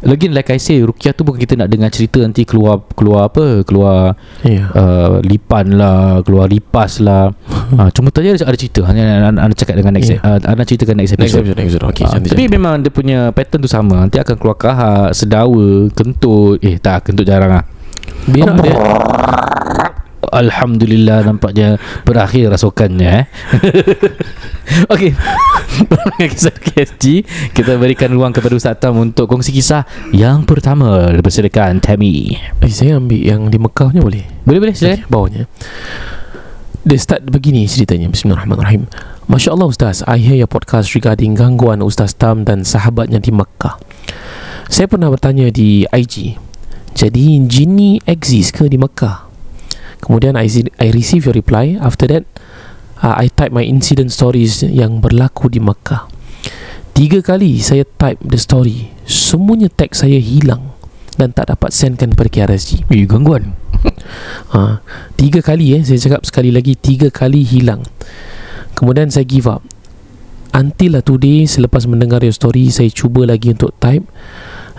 Lagi like I say Rukiah tu bukan kita nak dengar cerita Nanti keluar Keluar apa Keluar Ya. uh, Lipan lah Keluar lipas lah uh, [LAUGHS] Cuma tadi ada, ada cerita Hanya anda, cakap dengan next Yeah. uh, Anda ceritakan next Next episode episode, next episode. Okey, Ah, cantik. Tapi cantik. memang dia punya pattern tu sama Nanti akan keluar kahak Sedawa Kentut Eh tak kentut jarang lah Berak dia. Alhamdulillah nampaknya berakhir rasukannya eh. [LAUGHS] Okey. [LAUGHS] Kisah KSG Kita berikan ruang kepada Ustaz Tam Untuk kongsi kisah Yang pertama Dipersilakan Tammy Eh, saya ambil yang di Mekah punya boleh? Boleh boleh silakan Okay, bawahnya. Dia start begini ceritanya. Bismillahirrahmanirrahim. Masya Allah Ustaz, I hear your podcast regarding gangguan Ustaz Tam dan sahabatnya di Mekah. Saya pernah bertanya di IG, jadi jin ni exist ke di Mekah? Kemudian I, I receive your reply. After that, uh, I type my incident stories yang berlaku di Mekah. Tiga kali saya type the story, semuanya tag saya hilang dan tak dapat sendkan pergi RSG. Eh gangguan Ha, [LAUGHS] tiga kali eh Saya cakap sekali lagi Tiga kali hilang Kemudian saya give up Until lah today Selepas mendengar your story Saya cuba lagi untuk type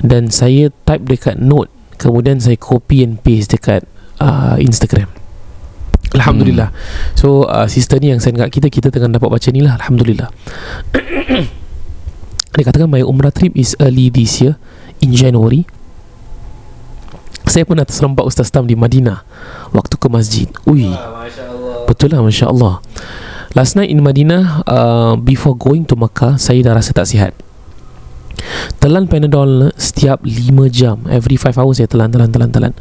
Dan saya type dekat note Kemudian saya copy and paste dekat uh, Instagram. Alhamdulillah. So uh, sister ni yang send kat kita Kita tengah dapat baca ni lah. Alhamdulillah. [COUGHS] Dia katakan My umrah trip is early this year In January. Saya pernah terserempak Ustaz Tam di Madinah Waktu ke masjid. Ui. Betul lah Masya Allah Last night in Madinah uh, Before going to Makkah Saya dah rasa tak sihat Telan Panadol Setiap 5 jam. Every 5 hours saya telan Telan telan telan.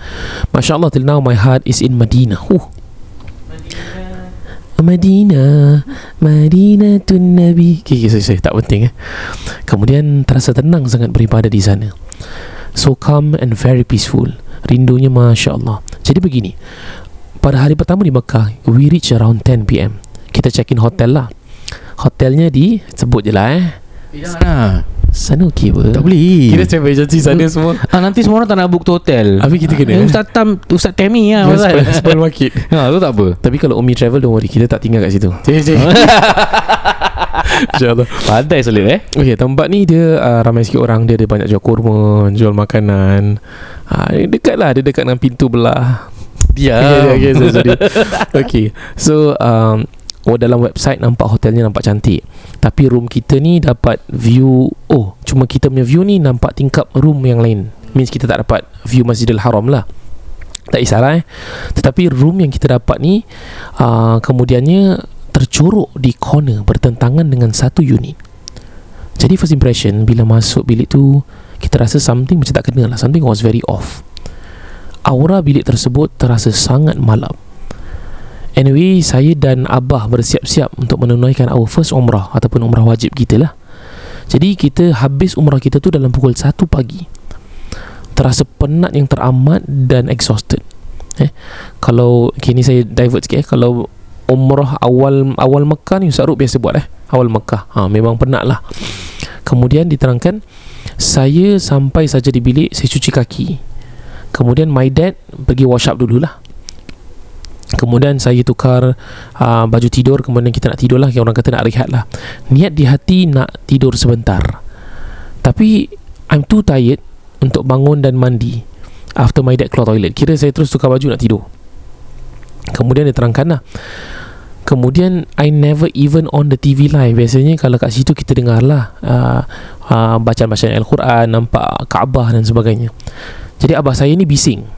Masya Allah Till now my heart is in Madinah huh. Madinah Madinah tu Nabi. Okay, okay, sorry, sorry, Tak penting eh. Kemudian terasa tenang sangat beribadah di sana. So calm and very peaceful. Rindunya Masya Allah Jadi begini. Pada hari pertama di Mekah We reach around 10pm Kita check in hotel lah. Hotelnya di Sebut je lah eh. Jangan lah Sana okey apa? Tak boleh. Kita travel agency sana semua. Ah, Nanti semua orang tak nak book tu hotel. Habis kita kena eh, Ustaz Tam Ustaz Tammy lah Yes, pasal. [LAUGHS] spoil, spoil market. [LAUGHS] Ha, Tu tak apa. Tapi kalau Umi travel Don't worry. Kita tak tinggal kat situ. Cik cik [LAUGHS] InsyaAllah. Pandai solid eh? Okay tempat ni dia uh, Ramai sikit orang. Dia ada banyak jual kurma Jual makanan. Uh, Dekat lah. Dia dekat dengan pintu belah. Diam okay, okay, so, sorry. okay. So um, Oh dalam website Nampak hotelnya Nampak cantik Tapi room kita ni Dapat view Oh Cuma kita punya view ni Nampak tingkap room yang lain. Means kita tak dapat View Masjidil Haram lah. Tak kisahlah eh. Tetapi room yang kita dapat ni uh, Kemudiannya Tercorok di corner Bertentangan dengan satu unit. Jadi first impression Bila masuk bilik tu Kita rasa something macam tak kena lah. Something was very off. Aura bilik tersebut terasa sangat malam Anyway, saya dan Abah bersiap-siap untuk menunaikan our first umrah ataupun umrah wajib kita lah. Jadi kita habis umrah kita tu dalam pukul 1 pagi. Terasa penat yang teramat dan exhausted. Eh, kalau okay, ni saya divert sikit eh. Kalau umrah awal awal Mekah ni Ustaz Ruk biasa buat eh. Awal Mekah. Ha, memang penat lah. Kemudian diterangkan saya sampai saja di bilik saya cuci kaki. Kemudian my dad pergi wash up dululah. Kemudian saya tukar uh, baju tidur Kemudian kita nak tidur lah Orang kata nak rehat lah Niat di hati nak tidur sebentar. Tapi I'm too tired Untuk bangun dan mandi After my dad keluar toilet. Kira saya terus tukar baju nak tidur. Kemudian dia terangkan lah. Kemudian I never even on the TV live. Biasanya kalau kat situ kita dengar lah uh, uh, Bacaan-bacaan Al-Quran Nampak Kaabah dan sebagainya. Jadi abah saya ni bising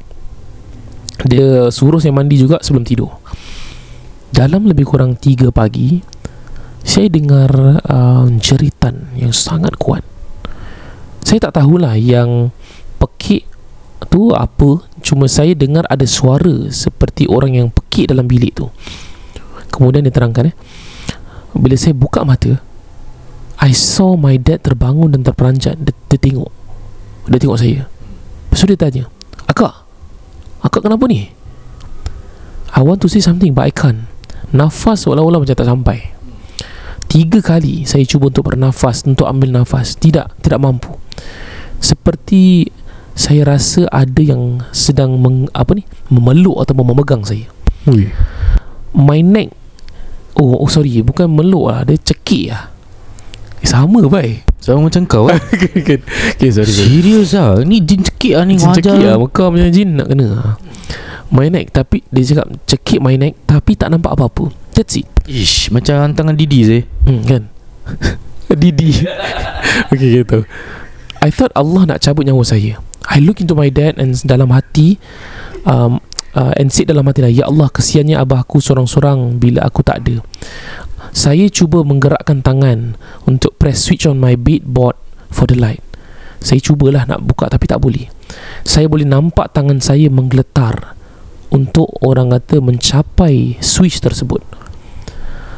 dia suruh saya mandi juga sebelum tidur. Dalam lebih kurang 3 pagi Saya dengar uh, jeritan yang sangat kuat. Saya tak tahulah yang pekik tu apa cuma saya dengar ada suara seperti orang yang pekik dalam bilik tu. Kemudian dia terangkan eh bila saya buka mata I saw my dad terbangun dan terperanjat. Dia, dia tengok. Dia tengok saya. Lepas tu dia tanya akak akak kenapa ni? I want to say something but I can't. Nafas seolah-olah macam tak sampai. Tiga kali saya cuba untuk bernafas untuk ambil nafas. Tidak tidak mampu. Seperti saya rasa ada yang sedang meng, apa ni? Memeluk atau memegang saya. Ui. my neck oh, oh sorry bukan meluk lah dia cekik lah eh, sama bai Sama macam kau [LAUGHS] kan okay, okay sorry Serius lah Ni jin cekik lah ni Jin cekik lah Mekah punya jin nak kena My neck Tapi dia cakap Cekik my neck Tapi tak nampak apa-apa. That's it. Ish Macam hantangan Didi sih. Hmm, Kan? [LAUGHS] Didi. [LAUGHS] Okay gitu. I thought Allah nak cabut nyawa saya. I look into my dad And dalam hati um, uh, And said dalam hati lah Ya Allah kesiannya abah aku Sorang-sorang Bila aku tak ada Saya cuba menggerakkan tangan Untuk press switch on my beadboard For the light. Saya cubalah nak buka Tapi tak boleh. Saya boleh nampak tangan saya menggeletar Untuk orang kata Mencapai switch tersebut.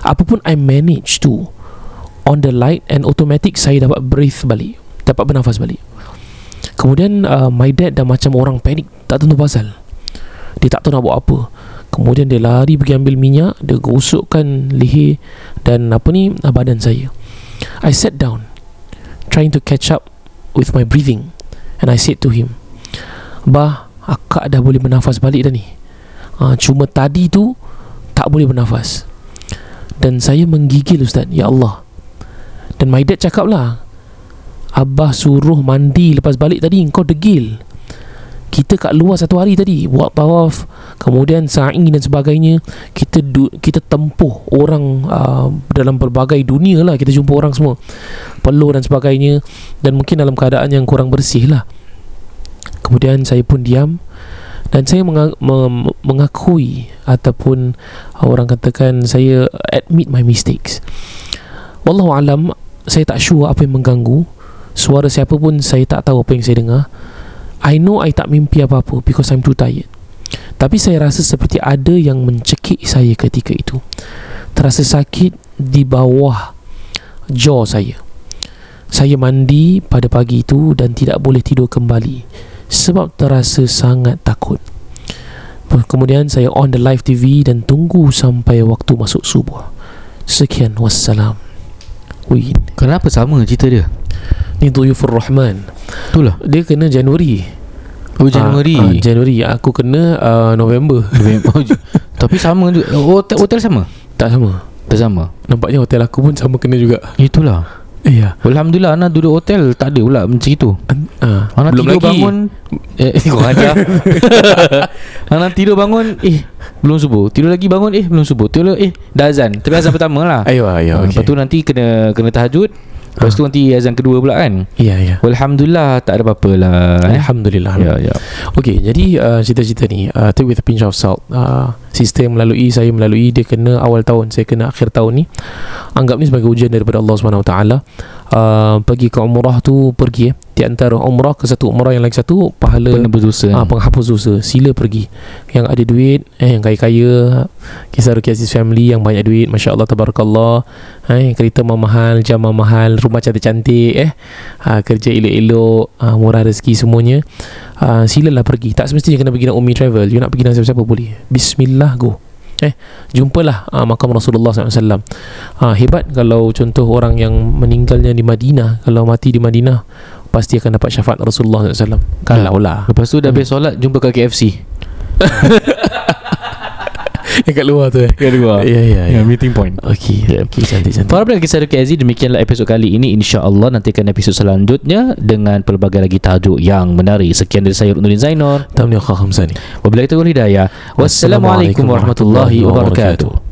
Apapun I manage to On the light And automatic Saya dapat breathe balik Dapat bernafas balik. Kemudian uh, My dad dah macam orang panik Tak tentu pasal. Dia tak tahu nak buat apa Kemudian dia lari pergi ambil minyak Dia gosokkan leher Dan apa ni uh, Badan saya. I sat down Trying to catch up With my breathing And I said to him Bah Akak dah boleh bernafas balik dah ni. Uh, Cuma tadi tu Tak boleh bernafas. Dan saya menggigil Ustaz. Ya Allah. Dan my dad cakap lah Abah suruh mandi lepas balik tadi Kau degil Kita kat luar satu hari tadi Buat tawaf Kemudian sa'i dan sebagainya Kita du, kita tempuh orang uh, Dalam berbagai dunia lah Kita jumpa orang semua Peluh dan sebagainya Dan mungkin dalam keadaan yang kurang bersih lah Kemudian saya pun diam dan saya menga- mem- mengakui ataupun orang katakan saya admit my mistakes. Wallahu alam saya tak sure apa yang mengganggu. Suara siapa pun saya tak tahu apa yang saya dengar. I know I tak mimpi apa-apa because I'm too tired. Tapi saya rasa seperti ada yang mencekik saya ketika itu. Terasa sakit di bawah jaw saya. Saya mandi pada pagi itu dan tidak boleh tidur kembali sebab terasa sangat takut. Kemudian saya on the live TV dan tunggu sampai waktu masuk subuh. Sekian wassalam. Wih, Kenapa sama cerita dia ni Duyufur Rahman. Itulah Dia kena Januari. Oh Januari Ah, ah, Januari. Aku kena uh, November. Oh, j- [LAUGHS] Tapi sama juga Hotel, hotel sama tak sama. Tak sama Nampaknya hotel aku pun sama kena juga. Itulah Iya. Alhamdulillah Ana duduk hotel Tak ada pula macam itu Ah, Ana belum tidur lagi. bangun [LAUGHS] Eh kau ada [LAUGHS] Ana tidur bangun Eh belum subuh Tidur lagi bangun Eh belum subuh Tidur eh Dah azan Tapi azan pertama lah Ayo, ayo. Ah, Okay. Lepas tu nanti kena Kena tahajud Lepas tu nanti azan kedua pula kan Iya, iya. Alhamdulillah Tak ada apa-apa lah eh. Alhamdulillah. Ya ya Okey, jadi uh, cerita-cerita ni uh, take with a pinch of salt. Uh, sistem melalui saya melalui dia kena awal tahun, saya kena akhir tahun ni. Anggap ni sebagai ujian daripada Allah Taala. Uh, pergi ke umrah tu pergi eh. Di antara umrah ke satu umrah yang lagi satu pahala Penebus dosa Ah, penghapus dosa. Sila pergi. Yang ada duit eh, Yang kaya-kaya Kisah Ruki Aziz family Yang banyak duit Masya Allah Tabarakallah. Eh, Kereta mahal Jam mahal Rumah cantik-cantik eh, ah, Kerja elok-elok ah, Murah rezeki semuanya. Ah, Silalah pergi. Tak semestinya kena pergi dengan Umi Travel. You nak pergi dengan siapa-siapa boleh. Bismillah go Eh, jumpalah ah, makam Rasulullah SAW ah, Hebat kalau contoh orang yang meninggalnya di Madinah Kalau mati di Madinah Pasti akan dapat syafaat Rasulullah SAW Kalau lah Lepas tu dah habis solat Jumpa kat KFC [LAUGHS] [LAUGHS] Yang kat luar tu eh. Kat luar. Ya ya ya. Meeting point. Okey. Ya. Okey cantik-cantik Para pendengar kisah Ruki Aziz Demikianlah episod kali ini. InsyaAllah Nantikan episod selanjutnya Dengan pelbagai lagi tajuk yang menarik Sekian dari saya Nurin Zainur. Tamni Khamsani Wabillahi taufiq wal hidayah. Wassalamualaikum warahmatullahi wabarakatuh